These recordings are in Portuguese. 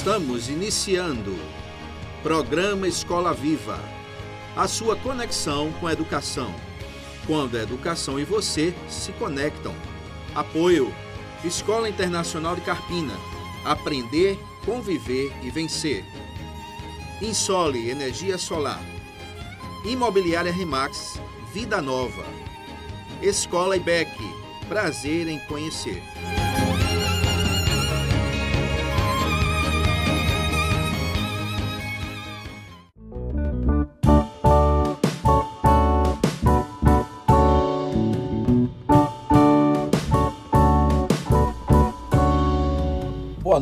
Estamos iniciando Programa Escola Viva, a sua conexão com a educação. Quando a educação e você se conectam. Apoio Escola Internacional de Carpina. Aprender, conviver e vencer. Insole Energia Solar. Imobiliária Remax, Vida Nova. Escola IBEC, prazer em conhecer.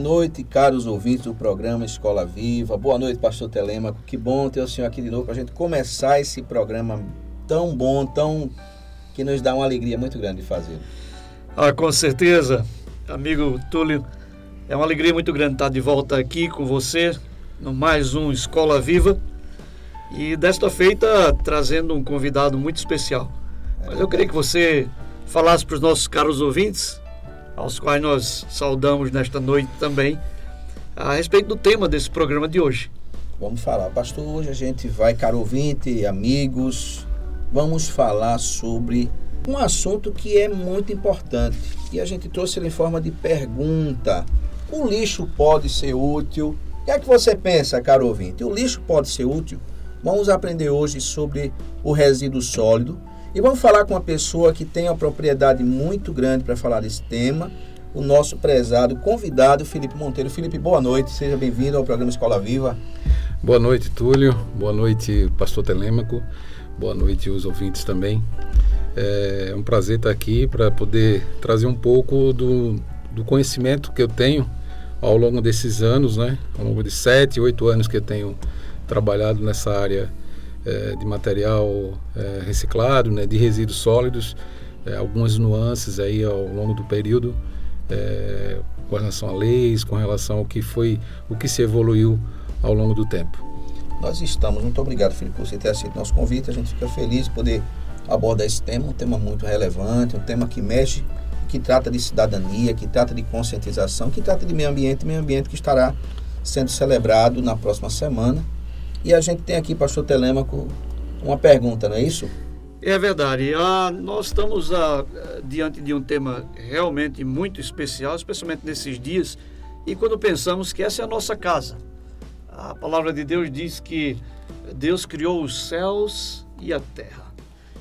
Noite, caros ouvintes do programa Escola Viva. Boa noite, pastor Telêmaco. Que bom ter o senhor aqui de novo para a gente começar esse programa tão bom, tão que nos dá uma alegria muito grande de fazer. Ah, com certeza, amigo Túlio. É uma alegria muito grande estar de volta aqui com você no mais um Escola Viva. E desta feita trazendo um convidado muito especial. Mas eu queria que você falasse para os nossos caros ouvintes aos quais nós saudamos nesta noite também, a respeito do tema desse programa de hoje. Vamos falar, pastor. Hoje a gente vai, caro ouvinte, amigos, vamos falar sobre um assunto que é muito importante e a gente trouxe ele em forma de pergunta. O lixo pode ser útil? O que é que você pensa, caro ouvinte? O lixo pode ser útil? Vamos aprender hoje sobre o resíduo sólido e vamos falar com uma pessoa que tem uma propriedade muito grande para falar desse tema, o nosso prezado convidado, Felipe Monteiro. Felipe, boa noite, seja bem-vindo ao programa Escola Viva. Boa noite, Túlio. Boa noite, Pastor Telêmaco. Boa noite, os ouvintes também. É um prazer estar aqui para poder trazer um pouco do, do conhecimento que eu tenho ao longo desses anos, né? Ao longo de sete, oito anos que eu tenho trabalhado nessa área é, de material é, reciclado, né, de resíduos sólidos, é, algumas nuances aí ao longo do período é, com relação a leis, com relação ao que foi, o que se evoluiu ao longo do tempo. Nós estamos, muito obrigado, Felipe, por você ter aceito nosso convite. A gente fica feliz de poder abordar esse tema, um tema muito relevante, um tema que mexe, que trata de cidadania, que trata de conscientização, que trata de meio ambiente, meio ambiente que estará sendo celebrado na próxima semana e a gente tem aqui, pastor Telêmaco, uma pergunta, não é isso? É verdade. Ah, nós estamos ah, diante de um tema realmente muito especial, especialmente nesses dias, e quando pensamos que essa é a nossa casa. A palavra de Deus diz que Deus criou os céus e a terra.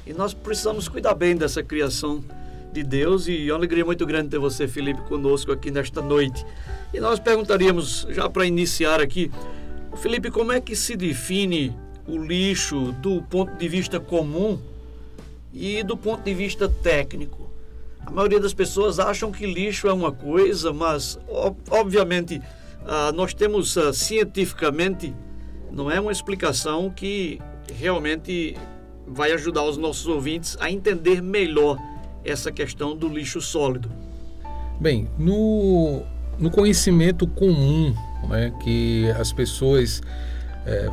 E nós precisamos cuidar bem dessa criação de Deus e é uma alegria muito grande ter você, Felipe, conosco aqui nesta noite. E nós perguntaríamos, já para iniciar aqui, Felipe, como é que se define o lixo do ponto de vista comum e do ponto de vista técnico? A maioria das pessoas acham que lixo é uma coisa, mas obviamente ah, nós temos ah, cientificamente não é uma explicação que realmente vai ajudar os nossos ouvintes a entender melhor essa questão do lixo sólido. Bem, no, no conhecimento comum né, que as pessoas é,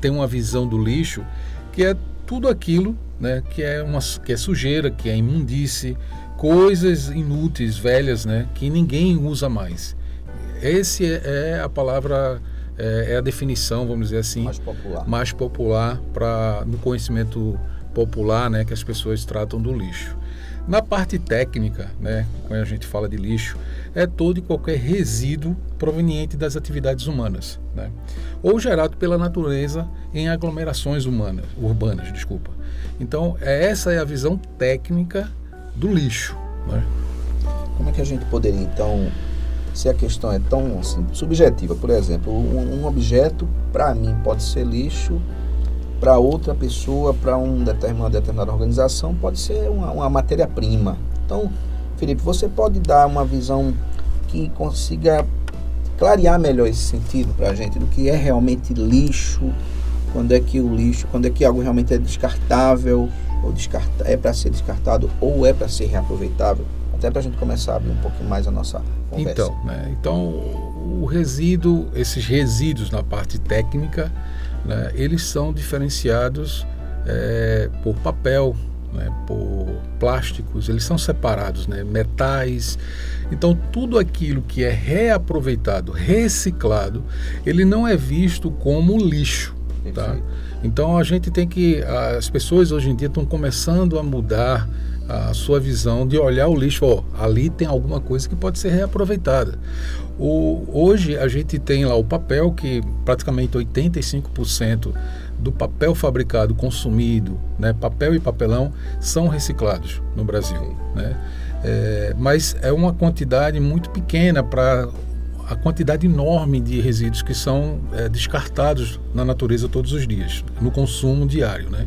têm uma visão do lixo que é tudo aquilo né, que, é uma, que é sujeira, que é imundície, coisas inúteis, velhas, né, que ninguém usa mais. Esse é, é a palavra, é, é, a definição, vamos dizer assim, mais popular, mais popular para no conhecimento popular, né, que as pessoas tratam do lixo. Na parte técnica, né, quando a gente fala de lixo, é todo e qualquer resíduo proveniente das atividades humanas, né, ou gerado pela natureza em aglomerações humanas, urbanas, desculpa. Então, é, essa é a visão técnica do lixo. Né? Como é que a gente poderia, então, se a questão é tão assim, subjetiva, por exemplo, um, um objeto, para mim, pode ser lixo, para outra pessoa, para um determinada, uma determinada organização, pode ser uma, uma matéria-prima. Então, Felipe, você pode dar uma visão que consiga clarear melhor esse sentido para a gente do que é realmente lixo, quando é que o lixo, quando é que algo realmente é descartável, ou descarta, é para ser descartado, ou é para ser reaproveitável, até para a gente começar a abrir um pouquinho mais a nossa conversa. Então, né, então o resíduo, esses resíduos na parte técnica, né, eles são diferenciados é, por papel, né, por plásticos, eles são separados, né, metais. Então, tudo aquilo que é reaproveitado, reciclado, ele não é visto como lixo. Tá? Então, a gente tem que. As pessoas hoje em dia estão começando a mudar a sua visão de olhar o lixo, ó, ali tem alguma coisa que pode ser reaproveitada. O, hoje a gente tem lá o papel que praticamente 85% do papel fabricado, consumido, né, papel e papelão, são reciclados no Brasil. Né? É, mas é uma quantidade muito pequena para a quantidade enorme de resíduos que são é, descartados na natureza todos os dias, no consumo diário. Né?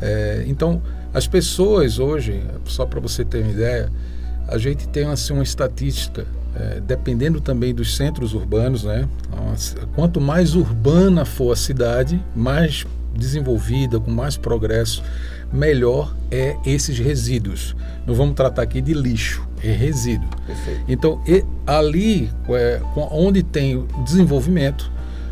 É, então, as pessoas hoje, só para você ter uma ideia, a gente tem assim, uma estatística é, dependendo também dos centros urbanos, né? Quanto mais urbana for a cidade, mais desenvolvida, com mais progresso, melhor é esses resíduos. Não vamos tratar aqui de lixo, é resíduo. Perfeito. Então, e, ali, é, onde tem o desenvolvimento,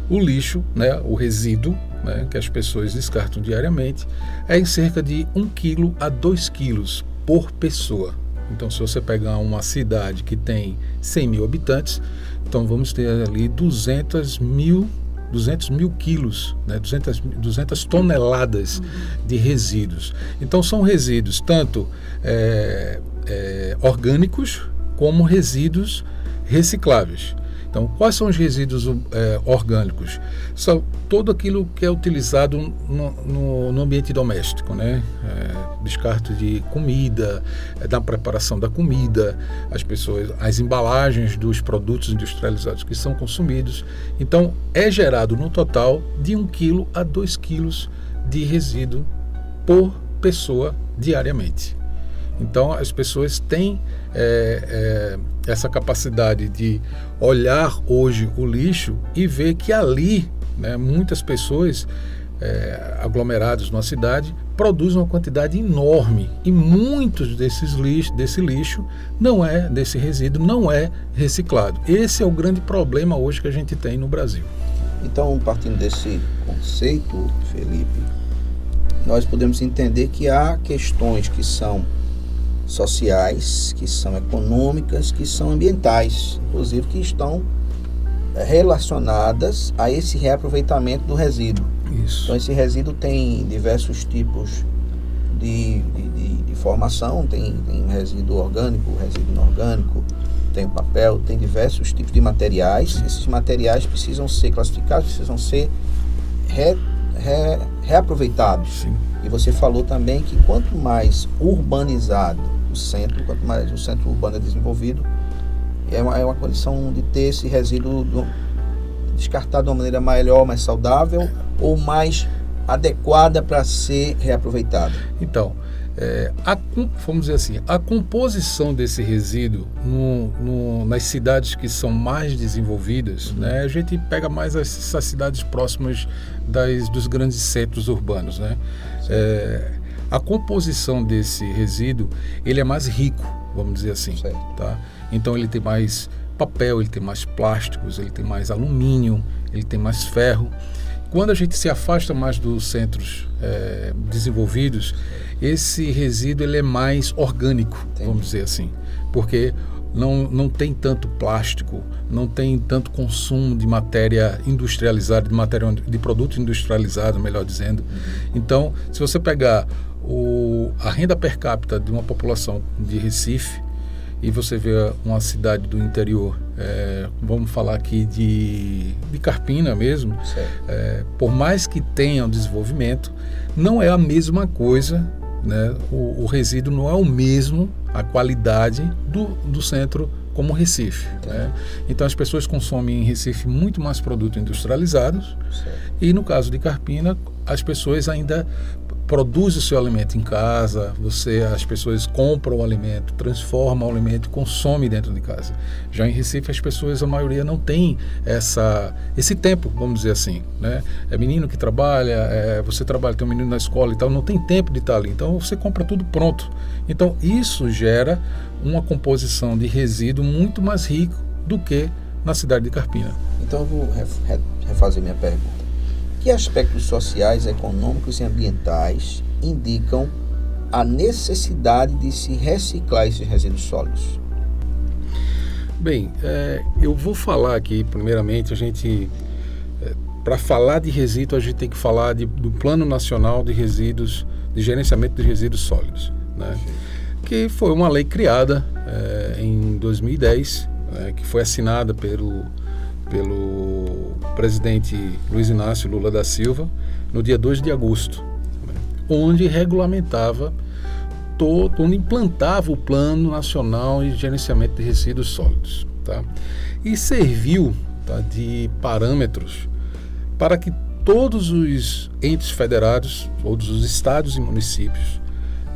o lixo, né, o resíduo, né, que as pessoas descartam diariamente, é em cerca de 1 kg a 2 kg por pessoa. Então, se você pegar uma cidade que tem 100 mil habitantes, então vamos ter ali 200 mil 200 mil quilos, né, 200, 200 toneladas de resíduos. Então são resíduos tanto é, é, orgânicos como resíduos recicláveis. Então, quais são os resíduos é, orgânicos? São todo aquilo que é utilizado no, no, no ambiente doméstico, né? É, descarte de comida, é, da preparação da comida, as pessoas, as embalagens dos produtos industrializados que são consumidos. Então, é gerado no total de 1 kg a 2 kg de resíduo por pessoa diariamente. Então, as pessoas têm é, é, essa capacidade de olhar hoje o lixo e ver que ali né, muitas pessoas é, aglomeradas numa cidade produzem uma quantidade enorme e muitos desses lixo, desse lixo não é desse resíduo não é reciclado. Esse é o grande problema hoje que a gente tem no Brasil. Então, partindo desse conceito, Felipe, nós podemos entender que há questões que são sociais, que são econômicas, que são ambientais, inclusive que estão eh, relacionadas a esse reaproveitamento do resíduo. Isso. Então esse resíduo tem diversos tipos de, de, de, de formação, tem, tem resíduo orgânico, resíduo inorgânico, tem papel, tem diversos tipos de materiais. Esses materiais precisam ser classificados, precisam ser re, re, reaproveitados. Sim. E você falou também que quanto mais urbanizado centro, quanto mais o centro urbano é desenvolvido, é uma, é uma condição de ter esse resíduo do, descartado de uma maneira melhor, mais saudável ou mais adequada para ser reaproveitada. Então, é, a, vamos dizer assim, a composição desse resíduo no, no, nas cidades que são mais desenvolvidas, uhum. né, a gente pega mais essas cidades próximas das, dos grandes centros urbanos. Né? É, a composição desse resíduo ele é mais rico, vamos dizer assim, certo. tá? Então ele tem mais papel, ele tem mais plásticos, ele tem mais alumínio, ele tem mais ferro. Quando a gente se afasta mais dos centros é, desenvolvidos, esse resíduo ele é mais orgânico, Entendi. vamos dizer assim, porque não, não tem tanto plástico, não tem tanto consumo de matéria industrializada, de matéria de produto industrializado, melhor dizendo. Uhum. Então, se você pegar o, a renda per capita de uma população de Recife e você vê uma cidade do interior, é, vamos falar aqui de, de Carpina mesmo, é, por mais que tenha um desenvolvimento, não é a mesma coisa, né? o, o resíduo não é o mesmo, a qualidade do, do centro como Recife. Né? Então as pessoas consomem em Recife muito mais produtos industrializados certo. e no caso de Carpina as pessoas ainda produz o seu alimento em casa, você as pessoas compram o alimento, transformam o alimento, consomem dentro de casa. Já em Recife as pessoas a maioria não tem essa esse tempo, vamos dizer assim, né? É menino que trabalha, é, você trabalha tem um menino na escola e tal, não tem tempo de estar ali. Então você compra tudo pronto. Então isso gera uma composição de resíduo muito mais rico do que na cidade de Carpina. Então eu vou refazer minha pergunta. Que aspectos sociais, econômicos e ambientais indicam a necessidade de se reciclar esses resíduos sólidos? Bem, é, eu vou falar aqui, primeiramente, a gente, é, para falar de resíduo, a gente tem que falar de, do Plano Nacional de Resíduos, de Gerenciamento de Resíduos Sólidos, né? que foi uma lei criada é, em 2010, é, que foi assinada pelo, pelo presidente Luiz Inácio Lula da Silva no dia 2 de agosto, onde regulamentava todo, onde implantava o Plano Nacional de Gerenciamento de Resíduos Sólidos. Tá? E serviu tá, de parâmetros para que todos os entes federados, todos os estados e municípios,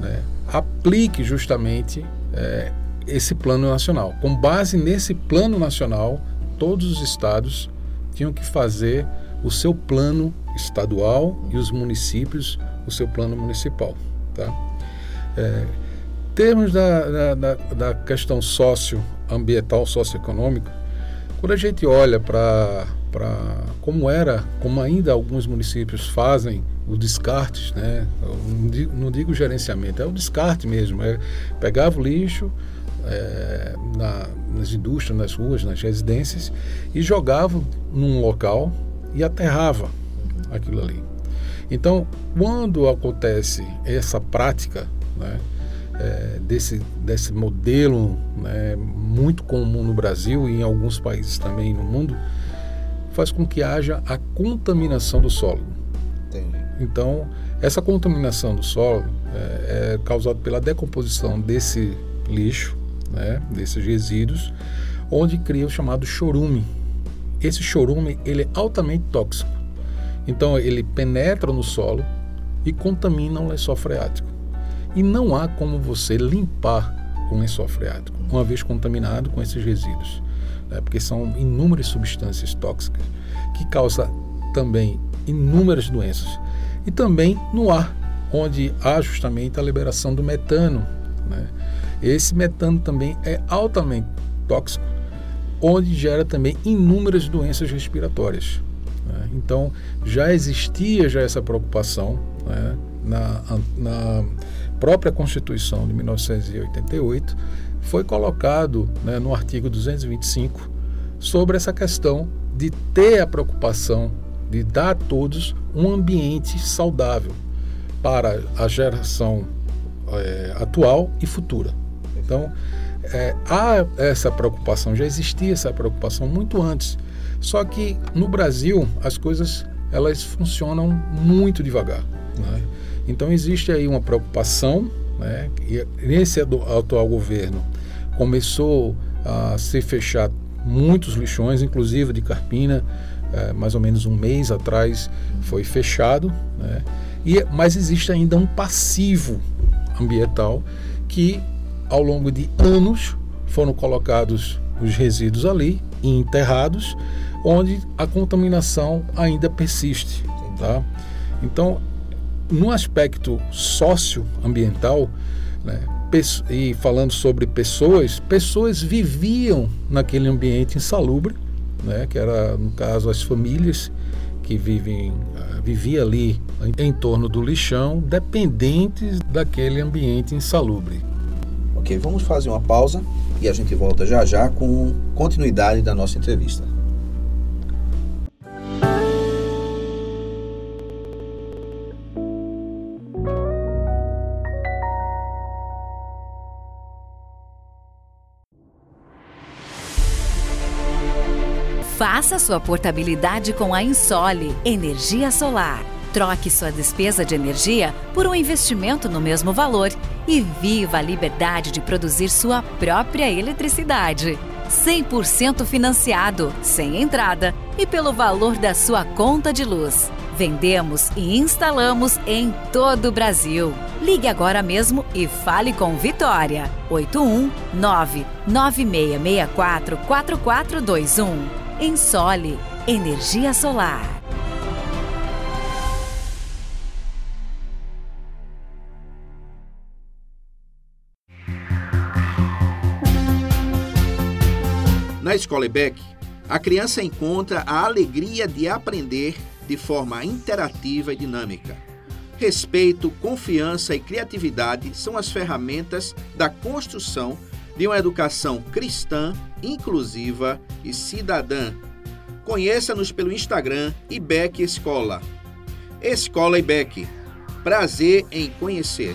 né, aplique justamente é, esse plano nacional. Com base nesse plano nacional, todos os estados tinham que fazer o seu plano estadual e os municípios o seu plano municipal. Tá? É, termos da, da, da questão socioambiental, socioeconômica, quando a gente olha para como era, como ainda alguns municípios fazem o descarte, né? não, digo, não digo gerenciamento, é o descarte mesmo. É, pegava o lixo é, na, nas indústrias, nas ruas, nas residências e jogava num local e aterrava aquilo ali. Então, quando acontece essa prática né, é, desse, desse modelo né, muito comum no Brasil e em alguns países também no mundo, faz com que haja a contaminação do solo. Entendi. Então, essa contaminação do solo é, é causada pela decomposição desse lixo, né, desses resíduos, onde cria o chamado chorume. Esse chorume ele é altamente tóxico. Então, ele penetra no solo e contamina o lençol freático. E não há como você limpar o lençol freático, uma vez contaminado com esses resíduos, né? porque são inúmeras substâncias tóxicas que causam também inúmeras doenças. E também no ar, onde há justamente a liberação do metano. Né? Esse metano também é altamente tóxico, onde gera também inúmeras doenças respiratórias. Né? Então já existia já essa preocupação né? na, na própria Constituição de 1988, foi colocado né, no artigo 225 sobre essa questão de ter a preocupação de dar a todos um ambiente saudável para a geração é, atual e futura. Então, é, há essa preocupação, já existia essa preocupação muito antes. Só que no Brasil as coisas elas funcionam muito devagar. Né? Então existe aí uma preocupação, né? E nesse atual governo começou a ser fechado muitos lixões, inclusive de Carpina, é, mais ou menos um mês atrás foi fechado, né? E, mas existe ainda um passivo ambiental que ao longo de anos foram colocados os resíduos ali e enterrados, onde a contaminação ainda persiste. Tá? Então no aspecto socioambiental, né, e falando sobre pessoas, pessoas viviam naquele ambiente insalubre, né, que era, no caso, as famílias que vivem, uh, vivia ali em torno do lixão, dependentes daquele ambiente insalubre. Ok, vamos fazer uma pausa e a gente volta já já com continuidade da nossa entrevista. Faça sua portabilidade com a Insole Energia Solar. Troque sua despesa de energia por um investimento no mesmo valor e viva a liberdade de produzir sua própria eletricidade. 100% financiado, sem entrada e pelo valor da sua conta de luz. Vendemos e instalamos em todo o Brasil. Ligue agora mesmo e fale com Vitória. 819 9664 4421. Ensole Energia Solar. Na Escola EBEC, a criança encontra a alegria de aprender de forma interativa e dinâmica. respeito, confiança e criatividade são as ferramentas da construção de uma educação cristã, inclusiva e cidadã. Conheça-nos pelo Instagram IBEC Escola. Escola IBEC. Prazer em conhecer.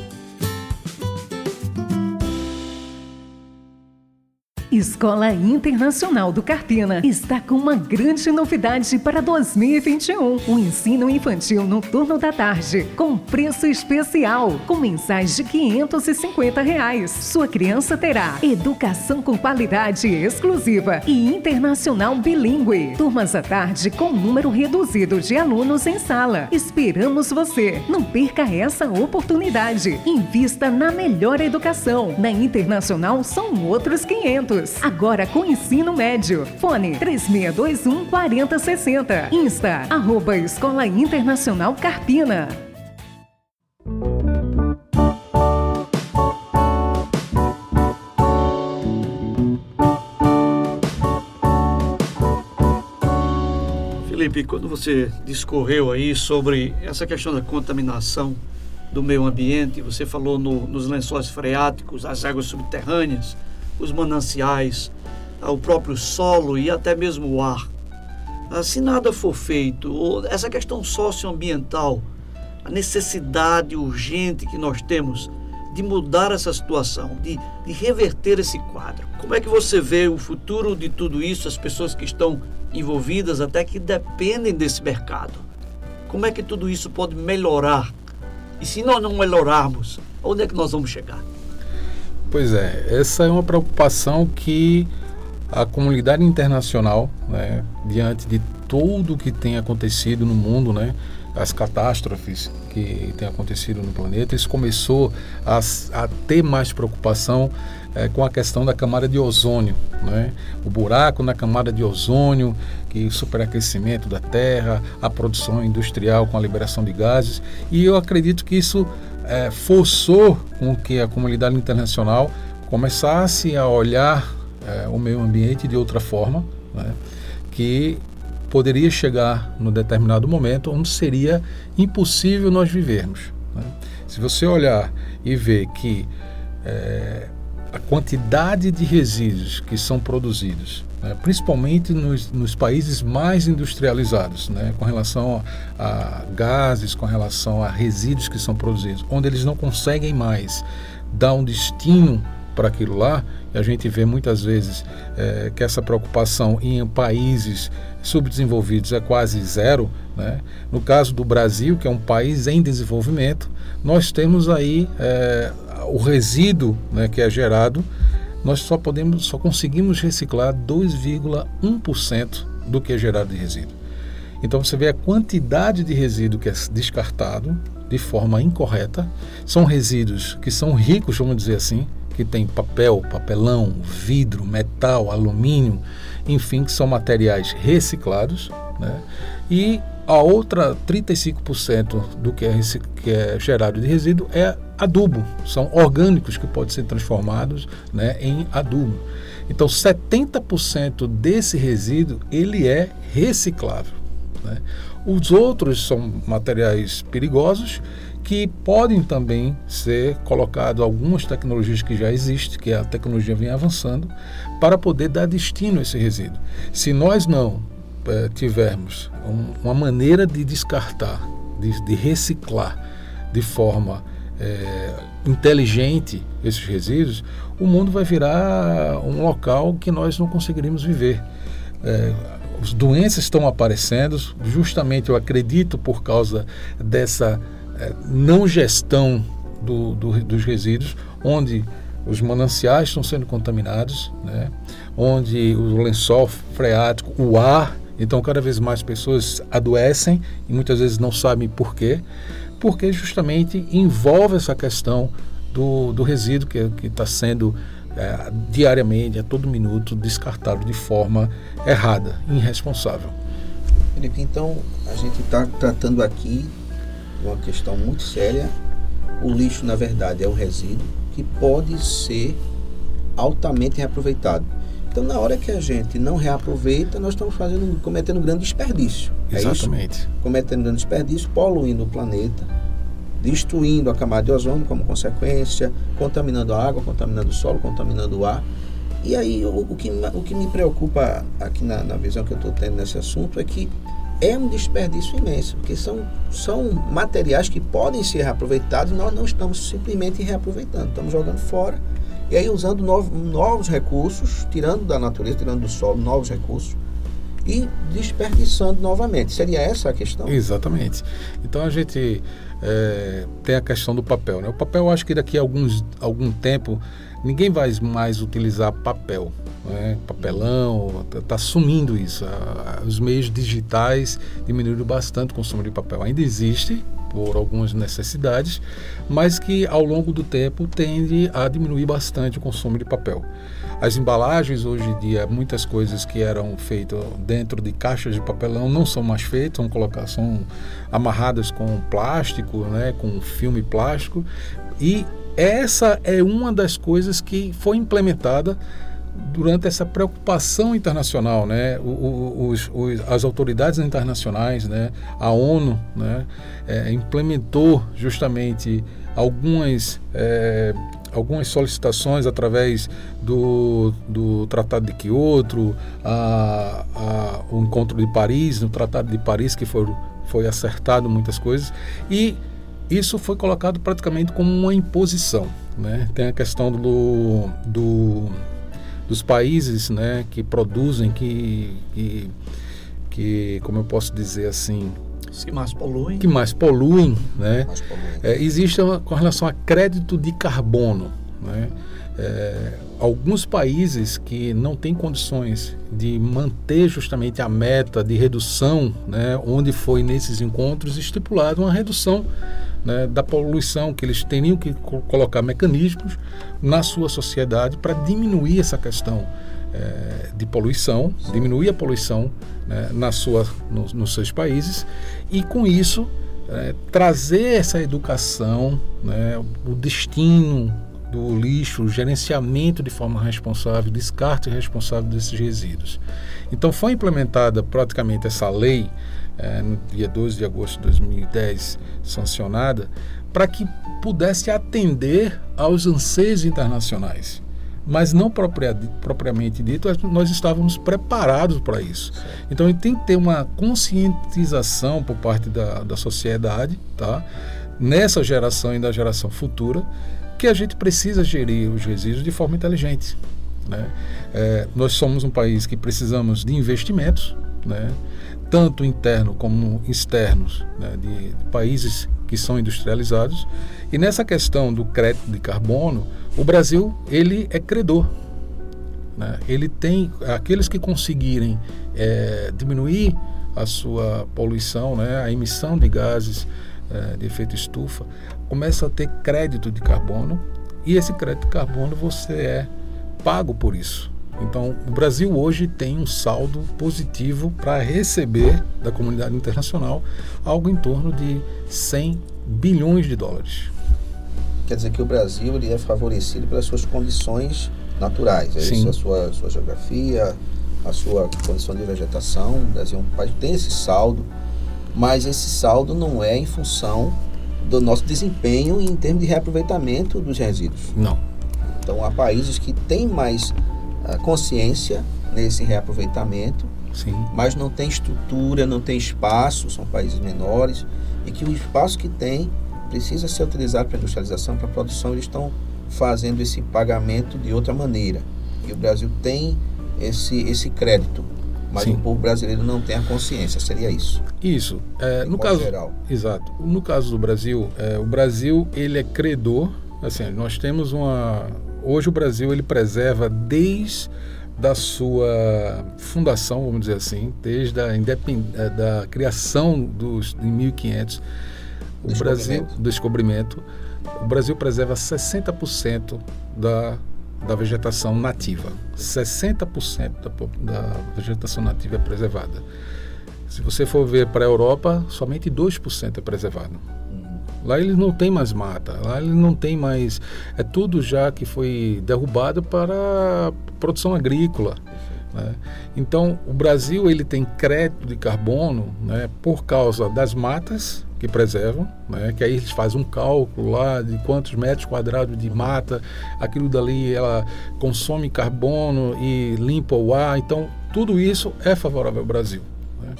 Escola Internacional do Carpina está com uma grande novidade para 2021. O ensino infantil no turno da tarde, com preço especial, com mensais de 550 reais. Sua criança terá educação com qualidade exclusiva e internacional bilíngue. Turmas à tarde com número reduzido de alunos em sala. Esperamos você. Não perca essa oportunidade. Invista na melhor educação. Na Internacional são outros 500 Agora com ensino médio. Fone 3621 4060. Insta, arroba Escola Internacional Carpina. Felipe, quando você discorreu aí sobre essa questão da contaminação do meio ambiente, você falou no, nos lençóis freáticos, as águas subterrâneas, os mananciais, o próprio solo e até mesmo o ar. Ah, se nada for feito, essa questão socioambiental, a necessidade urgente que nós temos de mudar essa situação, de, de reverter esse quadro. Como é que você vê o futuro de tudo isso, as pessoas que estão envolvidas, até que dependem desse mercado? Como é que tudo isso pode melhorar? E se nós não melhorarmos, onde é que nós vamos chegar? Pois é, essa é uma preocupação que a comunidade internacional, né, diante de tudo que tem acontecido no mundo, né, as catástrofes que têm acontecido no planeta, isso começou a, a ter mais preocupação é, com a questão da camada de ozônio, né? o buraco na camada de ozônio, que o superaquecimento da Terra, a produção industrial com a liberação de gases, e eu acredito que isso é, forçou com que a comunidade internacional começasse a olhar é, o meio ambiente de outra forma, né, que poderia chegar no determinado momento onde seria impossível nós vivermos. Né. Se você olhar e ver que é, a quantidade de resíduos que são produzidos né, principalmente nos, nos, países mais industrializados, né, com relação a, a, gases, com relação a resíduos que são produzidos, onde eles não conseguem mais dar um destino para aquilo lá, e a gente vê muitas vezes é, que essa preocupação em países subdesenvolvidos é quase zero. Né? No caso do Brasil, que é um país em desenvolvimento, nós temos aí é, o resíduo né, que é gerado nós só podemos, só conseguimos reciclar 2,1% do que é gerado de resíduo. Então você vê a quantidade de resíduo que é descartado de forma incorreta. São resíduos que são ricos, vamos dizer assim, que tem papel, papelão, vidro, metal, alumínio, enfim, que são materiais reciclados, né? E a outra 35% do que é, que é gerado de resíduo é adubo, são orgânicos que podem ser transformados né, em adubo. Então 70% desse resíduo ele é reciclável. Né? Os outros são materiais perigosos que podem também ser colocados algumas tecnologias que já existem, que a tecnologia vem avançando, para poder dar destino a esse resíduo. Se nós não é, tivermos um, uma maneira de descartar, de, de reciclar de forma é, inteligente esses resíduos, o mundo vai virar um local que nós não conseguiríamos viver. É, as doenças estão aparecendo, justamente eu acredito por causa dessa não gestão do, do, dos resíduos, onde os mananciais estão sendo contaminados, né? onde o lençol freático, o ar Então, cada vez mais pessoas adoecem e muitas vezes não sabem por quê, porque justamente envolve essa questão do, do resíduo que está sendo é, diariamente, a todo minuto, descartado de forma errada, irresponsável. Felipe, então a gente está tratando aqui uma questão muito séria. O lixo, na verdade, é o resíduo que pode ser altamente reaproveitado. Então, na hora que a gente não reaproveita, nós estamos fazendo, cometendo um grande desperdício. Exatamente. É? Cometendo um grande desperdício, poluindo o planeta, destruindo a camada de ozônio como consequência, contaminando a água, contaminando o solo, contaminando o ar. E aí, o, o que, o que me preocupa aqui na, na visão que eu estou tendo nesse assunto é que é um desperdício imenso, porque são, são materiais que podem ser reaproveitados e nós não estamos simplesmente reaproveitando, estamos jogando fora e aí usando novos, novos recursos, tirando da natureza, tirando do solo novos recursos e desperdiçando novamente. Seria essa a questão? Exatamente. Então a gente é, tem a questão do papel. Né? O papel, eu acho que daqui a alguns, algum tempo ninguém vai mais utilizar papel. Né? Papelão, está tá sumindo isso. os meios digitais diminuíram bastante o consumo de papel. Ainda existe por algumas necessidades, mas que ao longo do tempo tende a diminuir bastante o consumo de papel. As embalagens hoje em dia, muitas coisas que eram feitas dentro de caixas de papelão não são mais feitas, são, colocar, são amarradas com plástico, né, com filme plástico. E essa é uma das coisas que foi implementada durante essa preocupação internacional, né, os, os, as autoridades internacionais, né, a ONU, né, é, implementou justamente algumas é, algumas solicitações através do, do Tratado de Kyoto, a, a, o encontro de Paris, no Tratado de Paris, que foi, foi acertado muitas coisas, e isso foi colocado praticamente como uma imposição. Né? Tem a questão do, do, dos países né, que produzem, que, que, que, como eu posso dizer assim, que mais poluem. Que mais poluem, né? Mais poluem. É, existe uma, com relação a crédito de carbono, né? É, alguns países que não têm condições de manter justamente a meta de redução, né, onde foi nesses encontros estipulado uma redução né, da poluição, que eles teriam que colocar mecanismos na sua sociedade para diminuir essa questão é, de poluição, diminuir a poluição né, na sua, no, nos seus países e com isso é, trazer essa educação, né, o destino do lixo, o gerenciamento de forma responsável, descarte responsável desses resíduos. Então foi implementada praticamente essa lei é, no dia 12 de agosto de 2010, sancionada, para que pudesse atender aos anseios internacionais mas não propriamente dito, nós estávamos preparados para isso. Então tem que ter uma conscientização por parte da, da sociedade, tá? nessa geração e da geração futura, que a gente precisa gerir os resíduos de forma inteligente. Né? É, nós somos um país que precisamos de investimentos, né? Tanto interno como externos, né? de, de países que são industrializados. E nessa questão do crédito de carbono, o Brasil ele é credor. Né? Ele tem aqueles que conseguirem é, diminuir a sua poluição, né? a emissão de gases é, de efeito estufa, começa a ter crédito de carbono e esse crédito de carbono você é pago por isso. Então, o Brasil hoje tem um saldo positivo para receber da comunidade internacional algo em torno de 100 bilhões de dólares quer dizer que o Brasil ele é favorecido pelas suas condições naturais, é Sim. isso? A sua, sua geografia, a sua condição de vegetação. O Brasil é um país que tem esse saldo, mas esse saldo não é em função do nosso desempenho em termos de reaproveitamento dos resíduos. Não. Então há países que têm mais consciência nesse reaproveitamento, Sim. mas não tem estrutura, não tem espaço, são países menores, e que o espaço que tem precisa ser utilizado para industrialização, para produção, eles estão fazendo esse pagamento de outra maneira. E o Brasil tem esse, esse crédito, mas Sim. o povo brasileiro não tem a consciência, seria isso? Isso. É, no caso, geral. Exato. No caso do Brasil, é, o Brasil ele é credor. Assim, nós temos uma. Hoje o Brasil ele preserva desde da sua fundação, vamos dizer assim, desde a independ... Eh, da criação dos em 1500, o Brasil descobrimento, o Brasil preserva 60% da da vegetação nativa. 60% da, da vegetação nativa é preservada. Se você for ver para a Europa, somente 2% é preservado. Lá eles não tem mais mata, lá eles não tem mais. É tudo já que foi derrubado para produção agrícola. Né? Então, o Brasil ele tem crédito de carbono né, por causa das matas que preservam, né, que aí eles fazem um cálculo lá de quantos metros quadrados de mata, aquilo dali ela consome carbono e limpa o ar. Então, tudo isso é favorável ao Brasil. Né?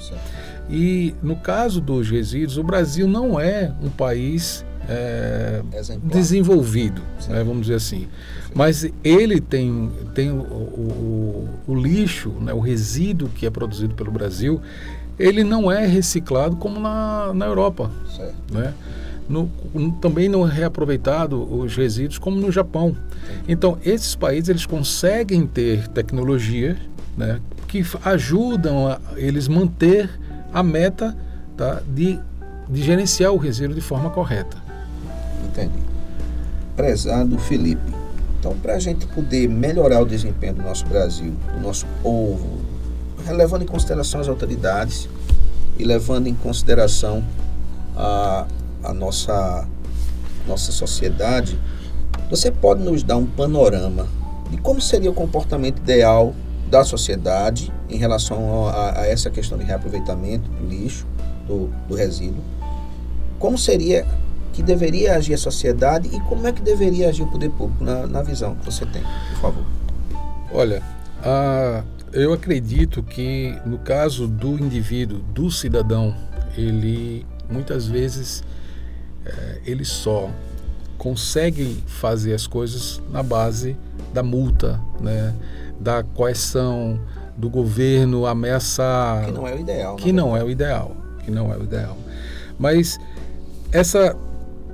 E no caso dos resíduos, o Brasil não é um país é, desenvolvido, né, vamos dizer assim. Mas ele tem, tem o, o, o lixo, né, o resíduo que é produzido pelo Brasil, ele não é reciclado como na, na Europa. Né? No, também não é reaproveitado os resíduos como no Japão. Então, esses países eles conseguem ter tecnologia né, que ajudam a eles manter a meta tá, de, de gerenciar o resíduo de forma correta. Entendi. Prezado Felipe, então para a gente poder melhorar o desempenho do nosso Brasil, do nosso povo, levando em consideração as autoridades e levando em consideração a, a nossa, nossa sociedade, você pode nos dar um panorama de como seria o comportamento ideal da sociedade em relação a, a essa questão de reaproveitamento do lixo, do, do resíduo? Como seria que deveria agir a sociedade e como é que deveria agir o poder público na, na visão que você tem, por favor? Olha, a, eu acredito que no caso do indivíduo, do cidadão, ele muitas vezes é, ele só consegue fazer as coisas na base da multa, né, da coerção, do governo ameaçar. Que não é o ideal. Que não é o ideal. Que não é o ideal. Mas essa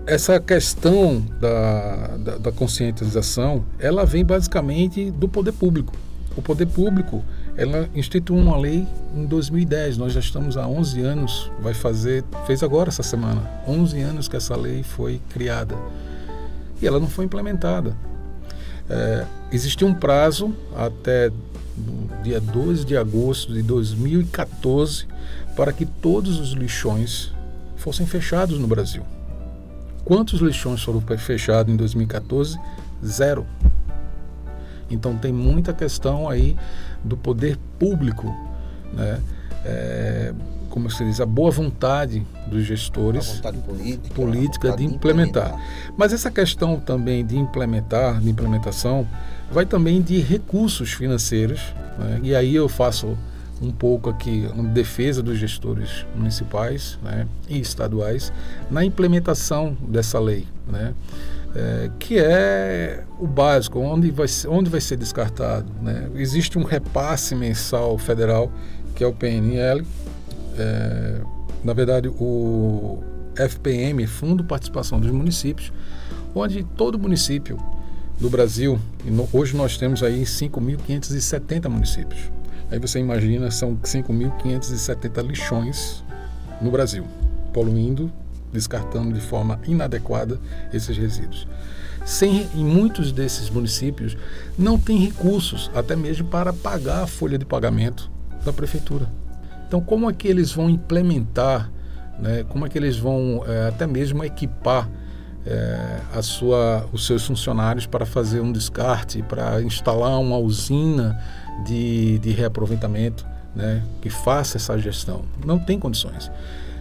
essa questão da, da, da, conscientização, ela vem basicamente do poder público. O poder público, ela instituiu uma lei em 2010, nós já estamos há 11 anos, vai fazer, fez agora essa semana, 11 anos que essa lei foi criada. E ela não foi implementada. É, existia um prazo até dia 12 de agosto de 2014 para que todos os lixões fossem fechados no Brasil. Quantos lixões foram fechados em 2014? Zero. Então tem muita questão aí do poder público, né? É, como se diz, a boa vontade dos gestores, vontade política, política de, implementar. implementar. Mas essa questão também de implementar, de implementação, vai também de recursos financeiros. Né? E aí eu faço um pouco aqui uma defesa dos gestores municipais né, e estaduais na implementação dessa lei, né, é, que é o básico, onde vai, onde vai ser descartado. Né. Existe um repasse mensal federal, que é o PNL, é, na verdade o FPM, Fundo Participação dos Municípios, onde todo município do Brasil, no, hoje nós temos aí 5.570 municípios, Aí você imagina, são 5.570 lixões no Brasil, poluindo, descartando de forma inadequada esses resíduos. Sem, em muitos desses municípios não tem recursos, até mesmo para pagar a folha de pagamento da prefeitura. Então, como é que eles vão implementar, né, como é que eles vão é, até mesmo equipar é, a sua, os seus funcionários para fazer um descarte, para instalar uma usina de, de reaproveitamento né, que faça essa gestão. Não tem condições.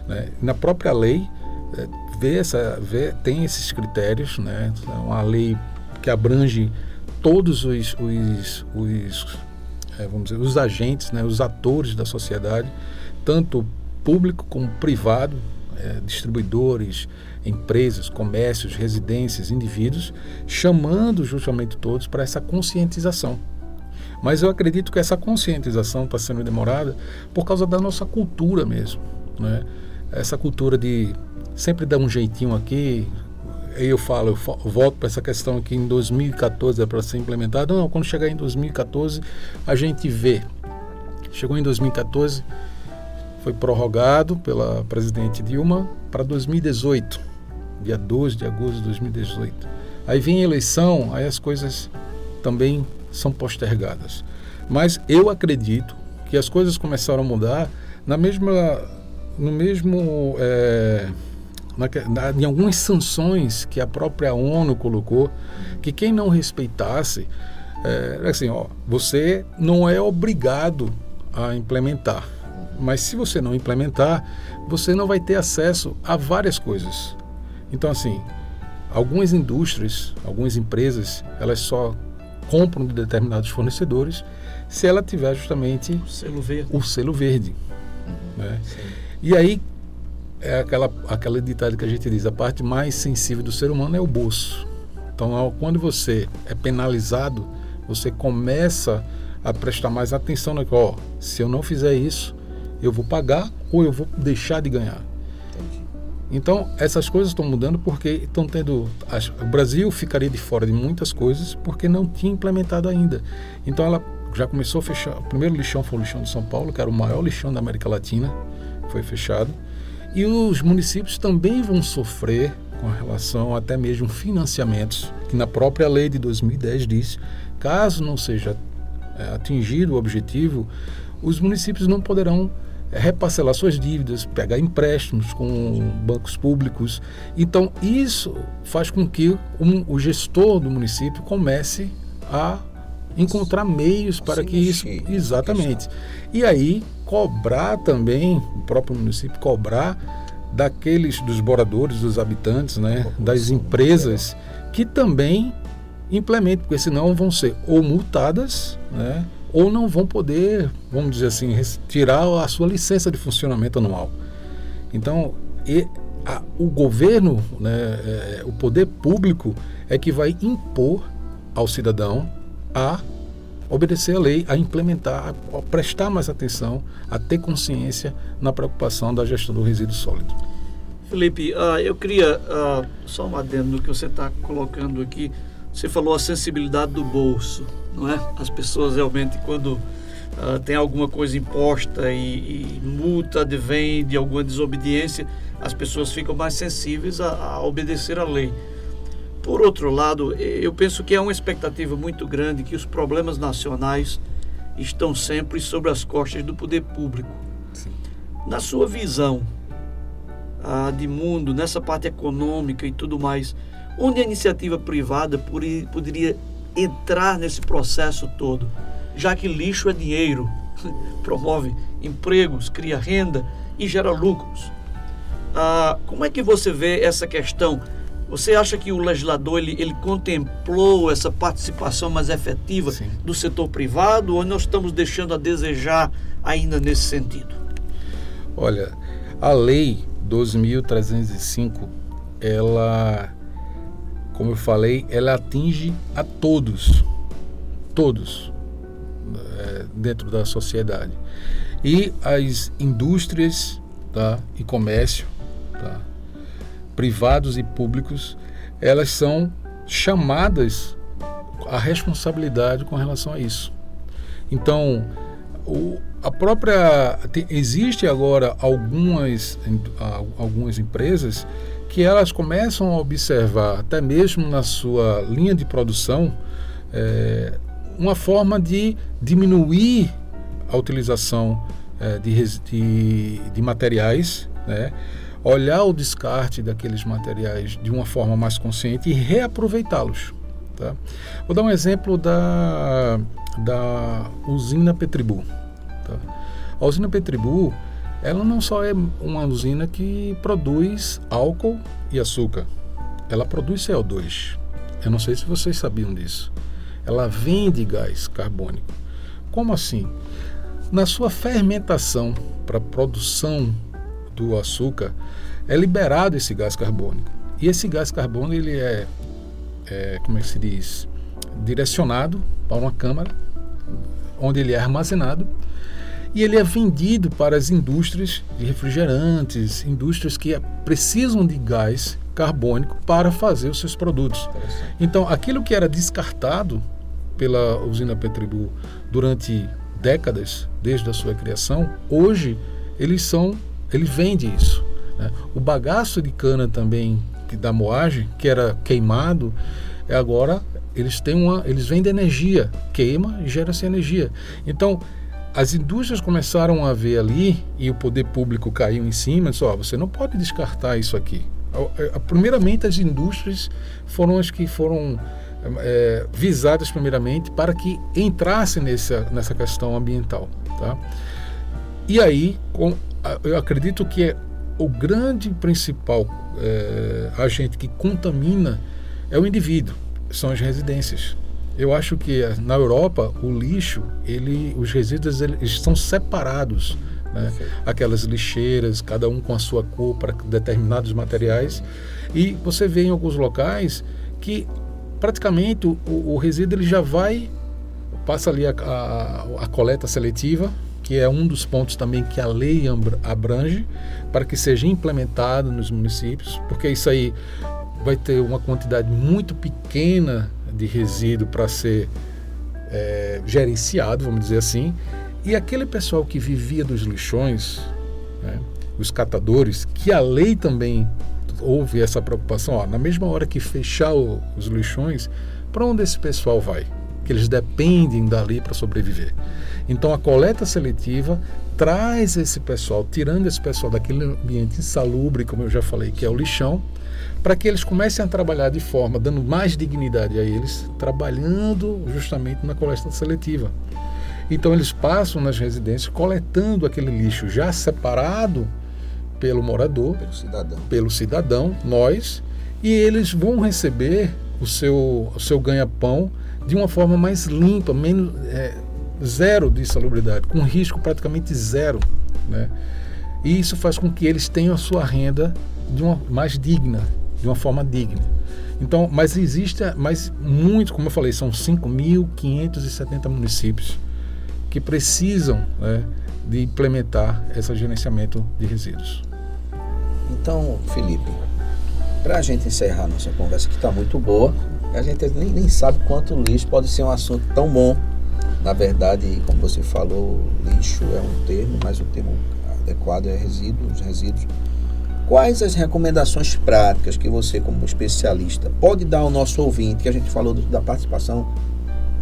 Né? Na própria lei, é, vê essa, vê, tem esses critérios, né? É uma lei que abrange todos os, os, os é, vamos dizer, os agentes, né, os atores da sociedade, tanto público como privado, é, distribuidores, empresas, comércios, residências, indivíduos, chamando justamente todos para essa conscientização. Mas eu acredito que essa conscientização está sendo demorada por causa da nossa cultura mesmo. Né? Essa cultura de sempre dar um jeitinho aqui, eu falo, eu volto para essa questão que em 2014 é para ser implementado. Não, quando chegar em 2014, a gente vê. Chegou em 2014, foi prorrogado pela presidente Dilma para 2018, dia 12 de agosto de 2018. Aí vem a eleição, aí as coisas também são postergadas. Mas eu acredito que as coisas começaram a mudar na mesma, no mesmo, é, na, na, em algumas sanções que a própria ONU colocou, que quem não respeitasse, é, assim, ó, você não é obrigado a implementar, mas se você não implementar, você não vai ter acesso a várias coisas. Então, assim, algumas indústrias, algumas empresas, elas só compram de determinados fornecedores se ela tiver justamente o selo verde. O selo verde uhum, né? E aí é aquela, aquela ditado que a gente diz, a parte mais sensível do ser humano é o bolso. Então, quando você é penalizado, você começa a prestar mais atenção no que, ó, se eu não fizer isso, eu vou pagar ou eu vou deixar de ganhar. Então, essas coisas estão mudando porque estão tendo. O Brasil ficaria de fora de muitas coisas porque não tinha implementado ainda. Então, ela já começou a fechar. O primeiro lixão foi o lixão de São Paulo, que era o maior lixão da América Latina, foi fechado. E os municípios também vão sofrer com relação até mesmo financiamentos, que na própria lei de 2010 diz: caso não seja é, atingido o objetivo, os municípios não poderão é reparcelar suas dívidas, pegar empréstimos com bancos públicos. Então, isso faz com que um, o gestor do município comece a encontrar meios para que isso. Exatamente. E aí, cobrar também, o próprio município cobrar daqueles, dos moradores, dos habitantes, né, das empresas, que também implementem, porque senão vão ser ou multadas, né, ou não vão poder, vamos dizer assim, tirar a sua licença de funcionamento anual. Então, e, a, o governo, né, é, o poder público é que vai impor ao cidadão a obedecer a lei, a implementar, a prestar mais atenção, a ter consciência na preocupação da gestão do resíduo sólido. Felipe, uh, eu queria uh, só um adendo no que você está colocando aqui. Você falou a sensibilidade do bolso não é? As pessoas realmente quando uh, tem alguma coisa imposta e, e, multa advém de alguma desobediência, as pessoas ficam mais sensíveis a, a obedecer à lei. Por outro lado, eu penso que é uma expectativa muito grande que os problemas nacionais estão sempre sobre as costas do poder público. Sim. Na sua visão ah, de mundo, nessa parte econômica e tudo mais, onde a iniciativa privada poderia entrar nesse processo todo, já que lixo é dinheiro, promove empregos, cria renda e gera lucros. Ah, como é que você vê essa questão? Você acha que o legislador ele, ele contemplou essa participação mais efetiva Sim. do setor privado ou nós estamos deixando a desejar ainda nesse sentido? Olha, a lei 12.305 ela como eu falei, ela atinge a todos, todos é, dentro da sociedade. E as indústrias tá, e comércio, tá, privados e públicos, elas são chamadas à responsabilidade com relação a isso. Então, o, a própria existe agora algumas algumas empresas que elas começam a observar, até mesmo na sua linha de produção, é, uma forma de diminuir a utilização é, de, de, de, materiais, né? Olhar o descarte daqueles materiais de uma forma mais consciente e reaproveitá-los. Tá? Vou dar um exemplo da, da usina Petribu. Tá? A usina Petribu ela não só é uma usina que produz álcool e açúcar, ela produz CO2. Eu não sei se vocês sabiam disso. Ela vende gás carbônico. Como assim? Na sua fermentação para produção do açúcar, é liberado esse gás carbônico. E esse gás carbônico ele é, é como é que se diz, direcionado para uma câmara, onde ele é armazenado e ele é vendido para as indústrias de refrigerantes, indústrias que precisam de gás carbônico para fazer os seus produtos. Então, aquilo que era descartado pela usina Petribu durante décadas, desde a sua criação, hoje eles são, ele vende isso. Né? O bagaço de cana também da moagem, que era queimado, é agora eles têm uma, eles vendem energia, queima e gera-se energia. Então, as indústrias começaram a ver ali e o poder público caiu em cima, só você não pode descartar isso aqui. Primeiramente, as indústrias foram as que foram é, visadas primeiramente para que entrasse nessa, nessa questão ambiental. Tá? E aí, com, eu acredito que é o grande principal é, agente que contamina é o indivíduo, são as residências. Eu acho que eh, na Europa o lixo, ele, os resíduos eles estão separados. Né? Aquelas lixeiras, cada um com a sua cor para determinados materiais. E você vê em alguns locais que praticamente o, o resíduo ele já vai, passa ali a, a, a coleta seletiva, que é um dos pontos também que a lei abrange para que seja implementado nos municípios, porque isso aí vai ter uma quantidade muito pequena de resíduo para ser é, gerenciado, vamos dizer assim, e aquele pessoal que vivia dos lixões, né, os catadores, que a lei também houve essa preocupação, ó, na mesma hora que fechar o, os lixões, para onde esse pessoal vai? Que eles dependem dali para sobreviver. Então a coleta seletiva traz esse pessoal, tirando esse pessoal daquele ambiente insalubre, como eu já falei, que é o lixão, para que eles comecem a trabalhar de forma, dando mais dignidade a eles, trabalhando justamente na coleta seletiva. Então eles passam nas residências coletando aquele lixo já separado pelo morador, pelo cidadão, pelo cidadão nós, e eles vão receber o seu, o seu ganha-pão de uma forma mais limpa, menos, é, zero de salubridade, com risco praticamente zero. Né? E isso faz com que eles tenham a sua renda de uma mais digna, de uma forma digna. Então, mas existe, mas muito, como eu falei, são 5.570 municípios que precisam né, de implementar esse gerenciamento de resíduos. Então, Felipe, para a gente encerrar nossa conversa que está muito boa, a gente nem, nem sabe quanto lixo pode ser um assunto tão bom. Na verdade, como você falou, lixo é um termo, mas o termo adequado é resíduo, os resíduos. Quais as recomendações práticas que você, como especialista, pode dar ao nosso ouvinte, que a gente falou do, da participação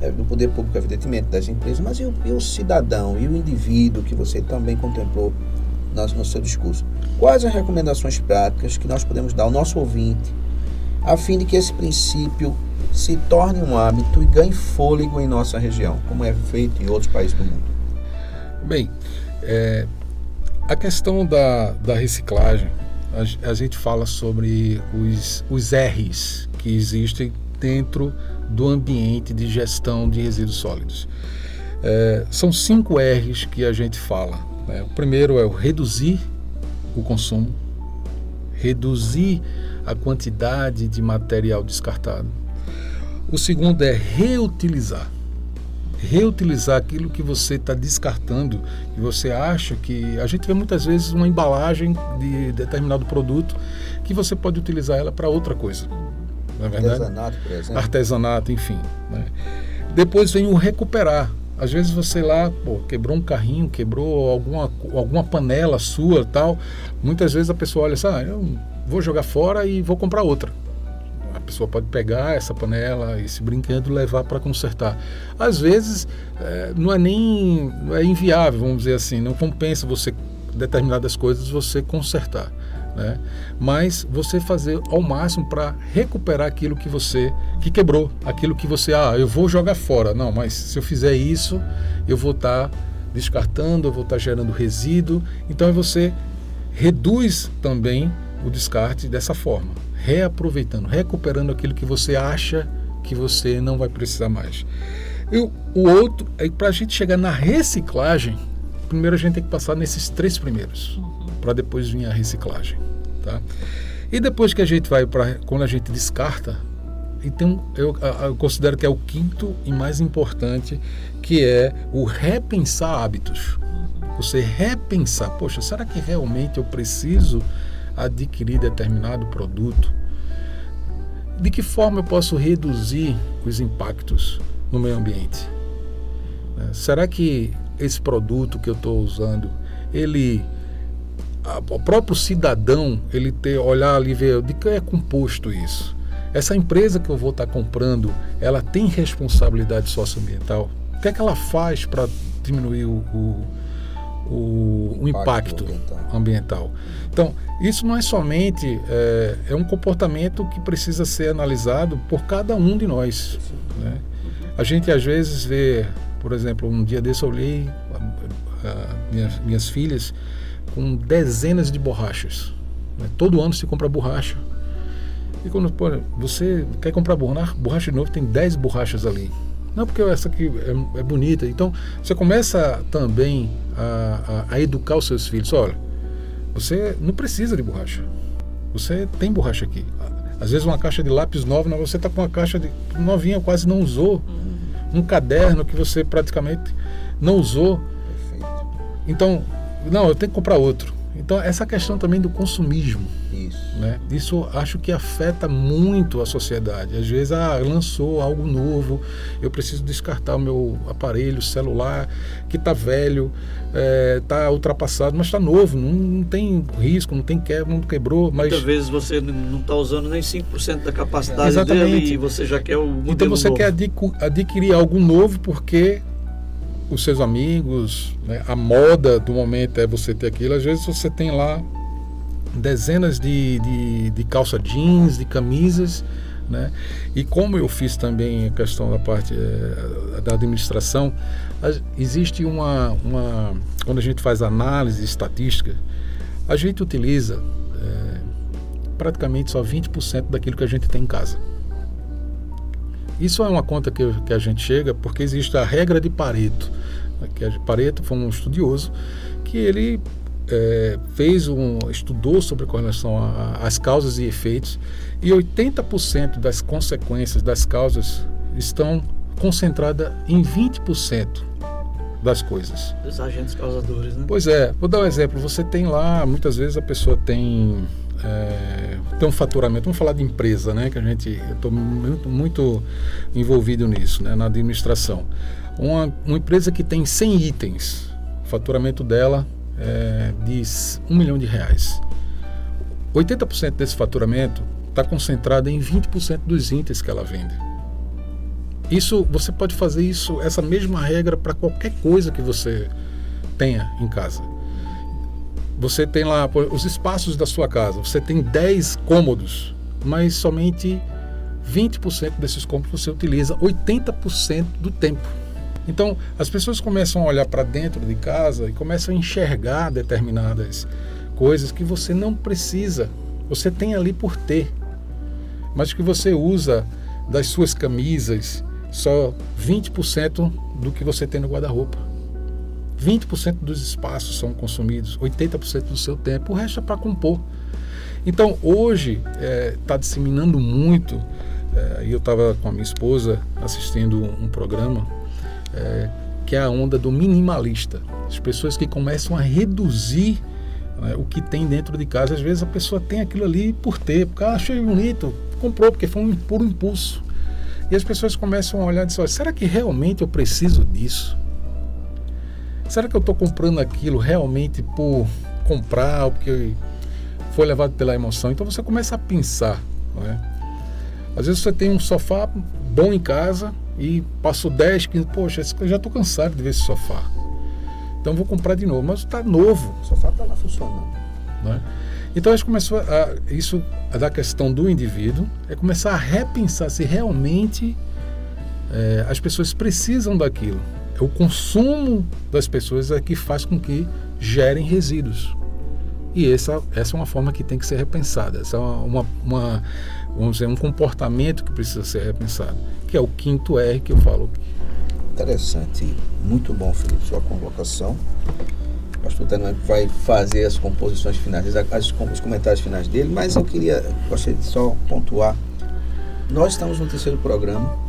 é, do poder público, evidentemente, das empresas, mas e o, e o, cidadão e o indivíduo que você também contemplou no, no seu discurso? Quais as recomendações práticas que nós podemos dar ao nosso ouvinte, a fim de que esse princípio se torne um hábito e ganhe fôlego em nossa região, como é feito em outros países do mundo? Bem, é, a questão da, da reciclagem, a, a, gente fala sobre os, os R's que existem dentro do ambiente de gestão de resíduos sólidos. É, são cinco R's que a gente fala. Né? O primeiro é o reduzir o consumo, reduzir a quantidade de material descartado. O segundo é reutilizar. Reutilizar aquilo que você está descartando, que você acha que. A gente vê muitas vezes uma embalagem de determinado produto que você pode utilizar ela para outra coisa. Não é verdade? Artesanato, por exemplo. Artesanato, enfim. Né? Depois vem o recuperar. Às vezes você lá pô, quebrou um carrinho, quebrou alguma, alguma panela sua tal. Muitas vezes a pessoa olha assim, ah, eu vou jogar fora e vou comprar outra. A pessoa pode pegar essa panela, esse brinquedo, levar para consertar. Às vezes é, não é nem é inviável, vamos dizer assim, não compensa você determinadas coisas você consertar né? Mas você fazer ao máximo para recuperar aquilo que você que quebrou, aquilo que você ah, eu vou jogar fora. Não, mas se eu fizer isso, eu vou estar tá descartando, eu vou estar tá gerando resíduo. Então você reduz também o descarte dessa forma, reaproveitando, recuperando aquilo que você acha que você não vai precisar mais. E o outro, é para a gente chegar na reciclagem, primeiro a gente tem que passar nesses três primeiros, para depois vir a reciclagem. Tá? E depois que a gente vai para. Quando a gente descarta, então eu, eu, considero que é o quinto e mais importante, que é o repensar hábitos. você repensar, poxa, será que realmente eu preciso adquirir determinado produto? De que forma eu posso reduzir os impactos no meio ambiente? Né? Será que esse produto que eu estou usando, ele o próprio cidadão ele ter olhar ali ver de que é composto isso essa empresa que eu vou estar comprando ela tem responsabilidade socioambiental o que é que ela faz para diminuir o, o, o, o impacto, ambiental. ambiental. Então, isso não é somente é, é, um comportamento que precisa ser analisado por cada um de nós. Né? A gente às vezes vê, por exemplo, um dia desse eu olhei a, a, minhas, minhas filhas com dezenas de borrachas. Né? Todo ano se compra borracha. E quando pô, você quer comprar borracha, borracha de novo, tem 10 borrachas ali. Não, porque essa aqui é, é bonita. Então, você começa também a, a, a, educar os seus filhos. Olha, você não precisa de borracha. Você tem borracha aqui. Às vezes uma caixa de lápis nova, você está com uma caixa de novinha, quase não usou. Um caderno que você praticamente não usou. Então, não, eu tenho que comprar outro. Então, essa questão também do consumismo. Isso. Né? Isso acho que afeta muito a sociedade. Às vezes, ah, lançou algo novo, eu preciso descartar o meu aparelho celular que está velho, está é, ultrapassado, mas está novo, não, não, tem risco, não tem quebra, não quebrou. Mas... Muitas vezes você não está usando nem 5% da capacidade Exatamente. dele e você já quer o modelo Então você novo. quer adquirir algo novo porque os seus amigos, né? a moda do momento é você ter aquilo. Às vezes você tem lá dezenas de, de, de calça jeans, de camisas, né? E como eu fiz também a questão da parte é, da administração, existe uma, uma. Quando a gente faz análise estatística, a gente utiliza é, praticamente só 20% daquilo que a gente tem em casa. Isso é uma conta que, que a gente chega porque existe a regra de Pareto. Né, que é Pareto foi um estudioso que ele é, fez um estudou sobre com relação às causas e efeitos e 80% das consequências das causas estão concentradas em 20% das coisas. Dos agentes causadores, né? Pois é. Vou dar um exemplo. Você tem lá, muitas vezes a pessoa tem é, tem um faturamento, vamos falar de empresa, né? Que a gente, eu estou muito, muito envolvido nisso, né? Na administração. Uma, uma empresa que tem 100 itens, o faturamento dela é de 1 milhão de reais. 80% desse faturamento está concentrado em 20% dos itens que ela vende. Isso, você pode fazer isso, essa mesma regra para qualquer coisa que você tenha em casa. Você tem lá os espaços da sua casa, você tem 10 cômodos, mas somente 20% desses cômodos você utiliza 80% do tempo. Então, as pessoas começam a olhar para dentro de casa e começam a enxergar determinadas coisas que você não precisa, você tem ali por ter, mas que você usa das suas camisas só 20% do que você tem no guarda-roupa. 20% dos espaços são consumidos, 80% do seu tempo, o resto é para compor. Então hoje está é, tá disseminando muito, é, eu estava com a minha esposa assistindo um programa é, que é a onda do minimalista. As pessoas que começam a reduzir né, o que tem dentro de casa. Às vezes a pessoa tem aquilo ali por ter, porque ah, achei bonito, comprou, porque foi um puro impulso. E as pessoas começam a olhar e dizer, será que realmente eu preciso disso? Será que eu estou comprando aquilo realmente por comprar, ou porque foi levado pela emoção? Então você começa a pensar. É? Às vezes você tem um sofá bom em casa e passou 10, 15, poxa, eu já estou cansado de ver esse sofá. Então vou comprar de novo, mas está novo. O sofá está lá funcionando. É? Então a gente começou a, isso a da questão do indivíduo, é começar a repensar se realmente é, as pessoas precisam daquilo. É o consumo das pessoas é que faz com que gerem resíduos. E essa, essa é uma forma que tem que ser repensada. Essa é uma, uma, vamos dizer, um comportamento que precisa ser repensado, que é o quinto R que eu falo. Interessante, muito bom, Felipe, sua convocação. O pastor Tano vai fazer as composições finais, as, os comentários finais dele, mas eu queria, gostaria de só pontuar. Nós estamos no terceiro programa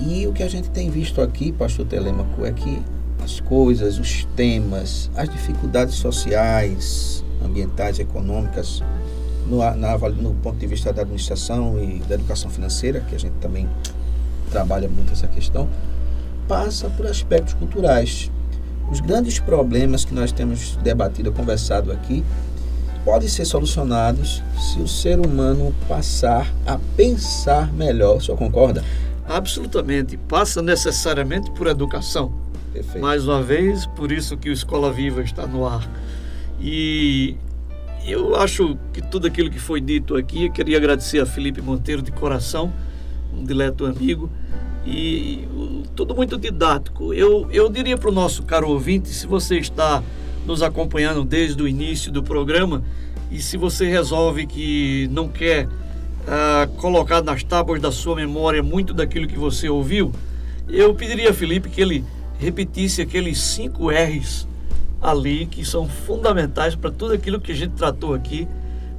e o que a gente tem visto aqui, pastor Telêmaco, é que as coisas, os temas, as dificuldades sociais, ambientais, econômicas, no, na, no ponto de vista da administração e da educação financeira, que a gente também trabalha muito essa questão, passa por aspectos culturais. Os grandes problemas que nós temos debatido, conversado aqui, podem ser solucionados se o ser humano passar a pensar melhor. O senhor concorda? Absolutamente. Passa necessariamente por educação. Perfeito. Mais uma vez, por isso que o Escola Viva está no ar. E eu acho que tudo aquilo que foi dito aqui, eu queria agradecer a Felipe Monteiro de coração, um dileto amigo, e tudo muito didático. Eu, eu diria para o nosso caro ouvinte, se você está nos acompanhando desde o início do programa e se você resolve que não quer uh, nas tábuas da sua memória muito daquilo que você ouviu, eu pediria a Felipe que ele repetisse aqueles cinco R's ali que são fundamentais para tudo aquilo que a gente tratou aqui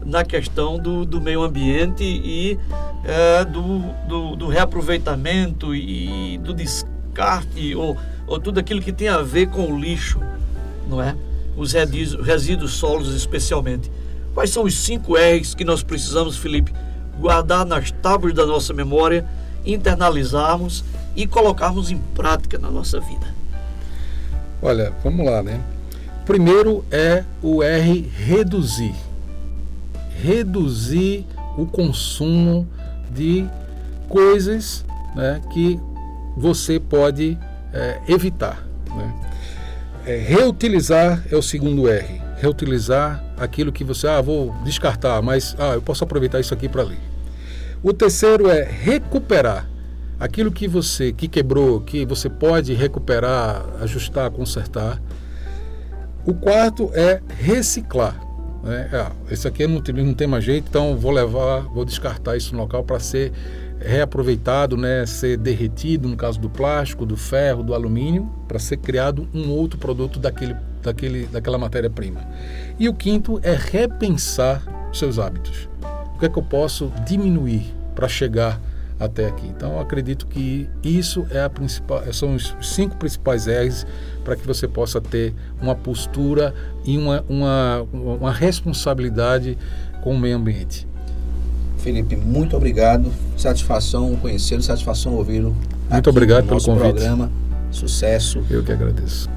na questão do, do meio ambiente e é, do, do, do, reaproveitamento e do descarte ou, ou tudo aquilo que tem a ver com o lixo, não é? Os resíduos, resíduos solos especialmente. Quais são os cinco R's que nós precisamos, Felipe, guardar nas tábuas da nossa memória, internalizarmos e colocarmos em prática na nossa vida? Olha, vamos lá, né? Primeiro é o R reduzir. Reduzir o consumo de coisas né, que você pode é, evitar. Né? É, reutilizar é o segundo R. Reutilizar aquilo que você, ah, vou descartar, mas ah, eu posso aproveitar isso aqui para ler. O terceiro é recuperar aquilo que você que quebrou, que você pode recuperar, ajustar, consertar. O quarto é reciclar. Né? Ah, esse aqui não tem, não tem mais jeito, então vou levar, vou descartar isso no local para ser reaproveitado, né? ser derretido, no caso do plástico, do ferro, do alumínio, para ser criado um outro produto daquele, daquele, daquela matéria-prima. E o quinto é repensar seus hábitos. O que é que eu posso diminuir para chegar até aqui. Então, acredito que isso é a principal, são os cinco principais R's para que você possa ter uma postura e uma, uma, uma responsabilidade com o meio ambiente. Felipe, muito obrigado. Satisfação conhecê-lo, satisfação ouvi-lo. Muito obrigado pelo convite. programa. Sucesso. Eu que agradeço.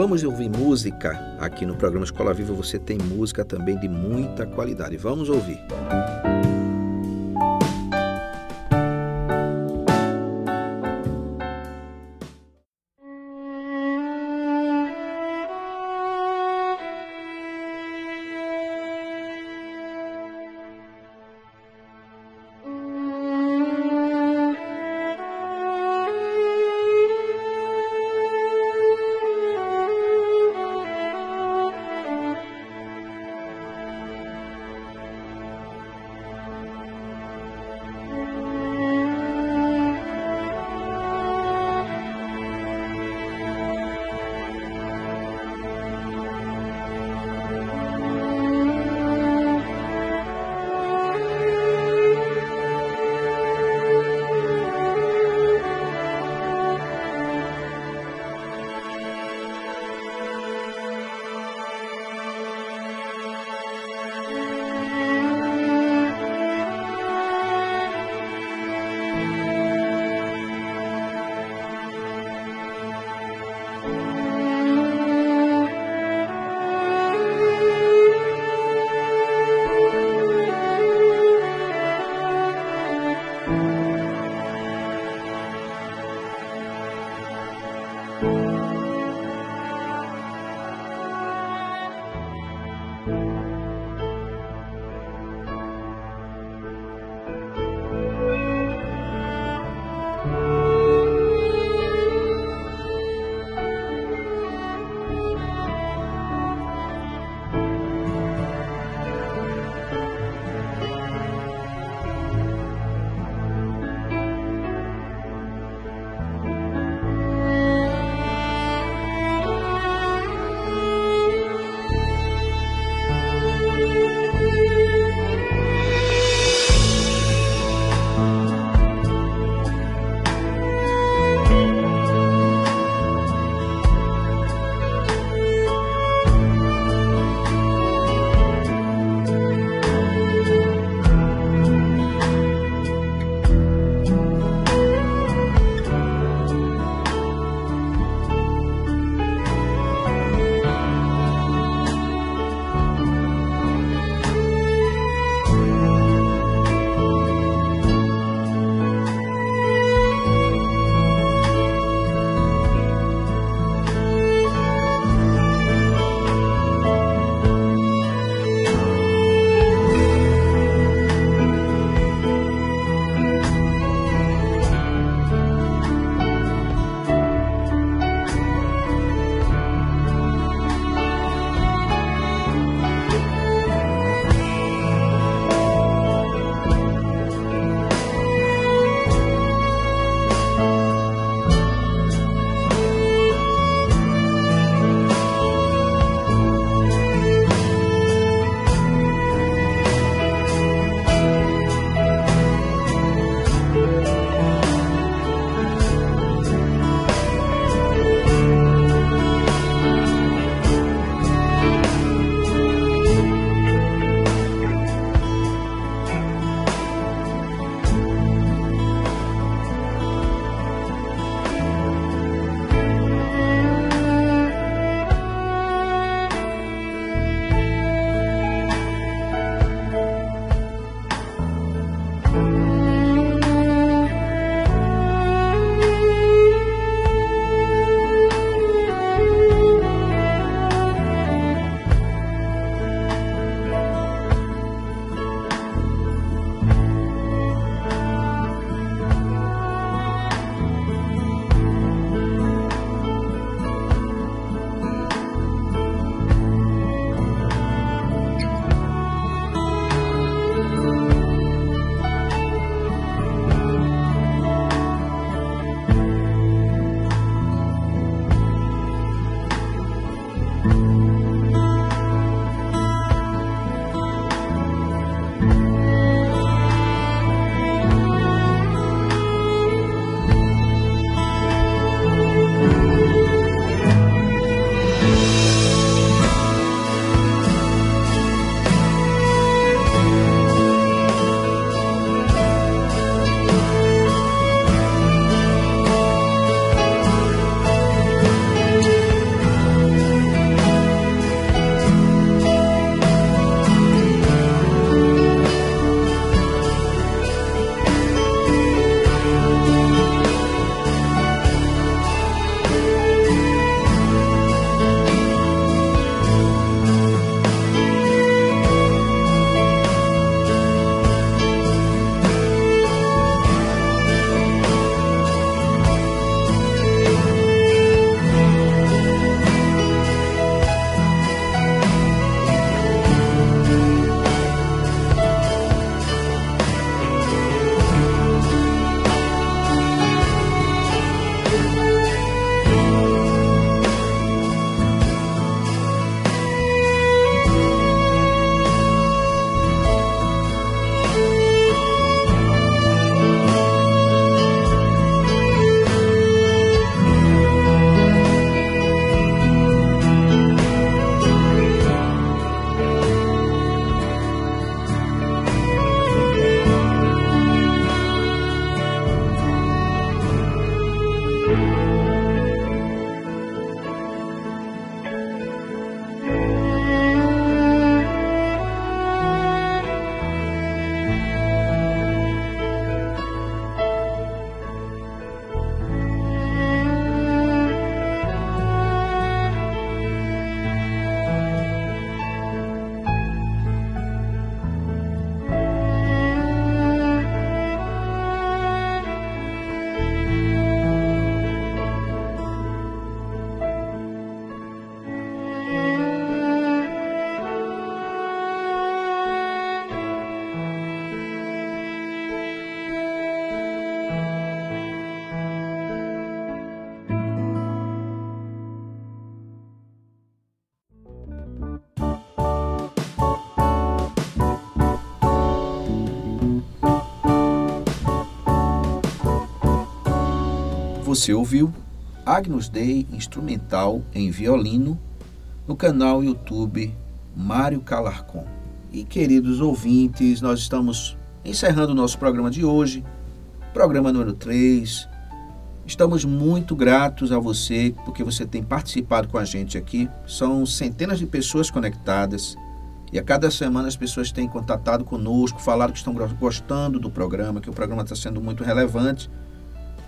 Vamos ouvir música aqui no programa Escola Viva. Você tem música também de muita qualidade. Vamos ouvir. Você ouviu Agnus Dei instrumental em violino no canal YouTube Mário Calarcon. E queridos ouvintes, nós estamos encerrando o nosso programa de hoje, programa número 3. Estamos muito gratos a você porque você tem participado com a gente aqui. São centenas de pessoas conectadas e a cada semana as pessoas têm contatado conosco, falado que estão gostando do programa, que o programa está sendo muito relevante.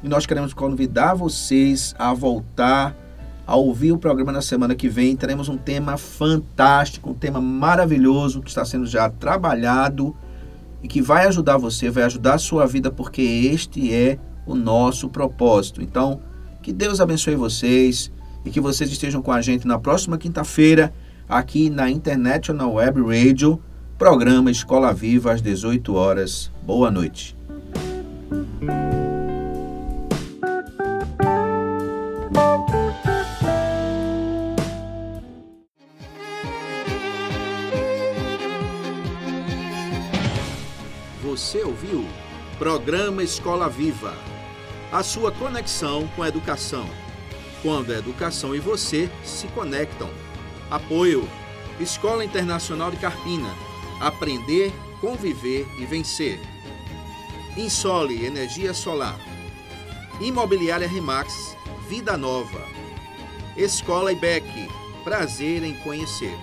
E nós queremos convidar vocês a voltar a ouvir o programa na semana que vem. Teremos um tema fantástico, um tema maravilhoso que está sendo já trabalhado e que vai ajudar você, vai ajudar a sua vida, porque este é o nosso propósito. Então, que Deus abençoe vocês e que vocês estejam com a gente na próxima quinta-feira aqui na International Web Radio, programa Escola Viva às 18 horas. Boa noite. Você ouviu? Programa Escola Viva. A sua conexão com a educação. Quando a educação e você se conectam. Apoio: Escola Internacional de Carpina. Aprender, conviver e vencer. Insole Energia Solar. Imobiliária Remax. Vida Nova. Escola IBEC. Prazer em conhecer.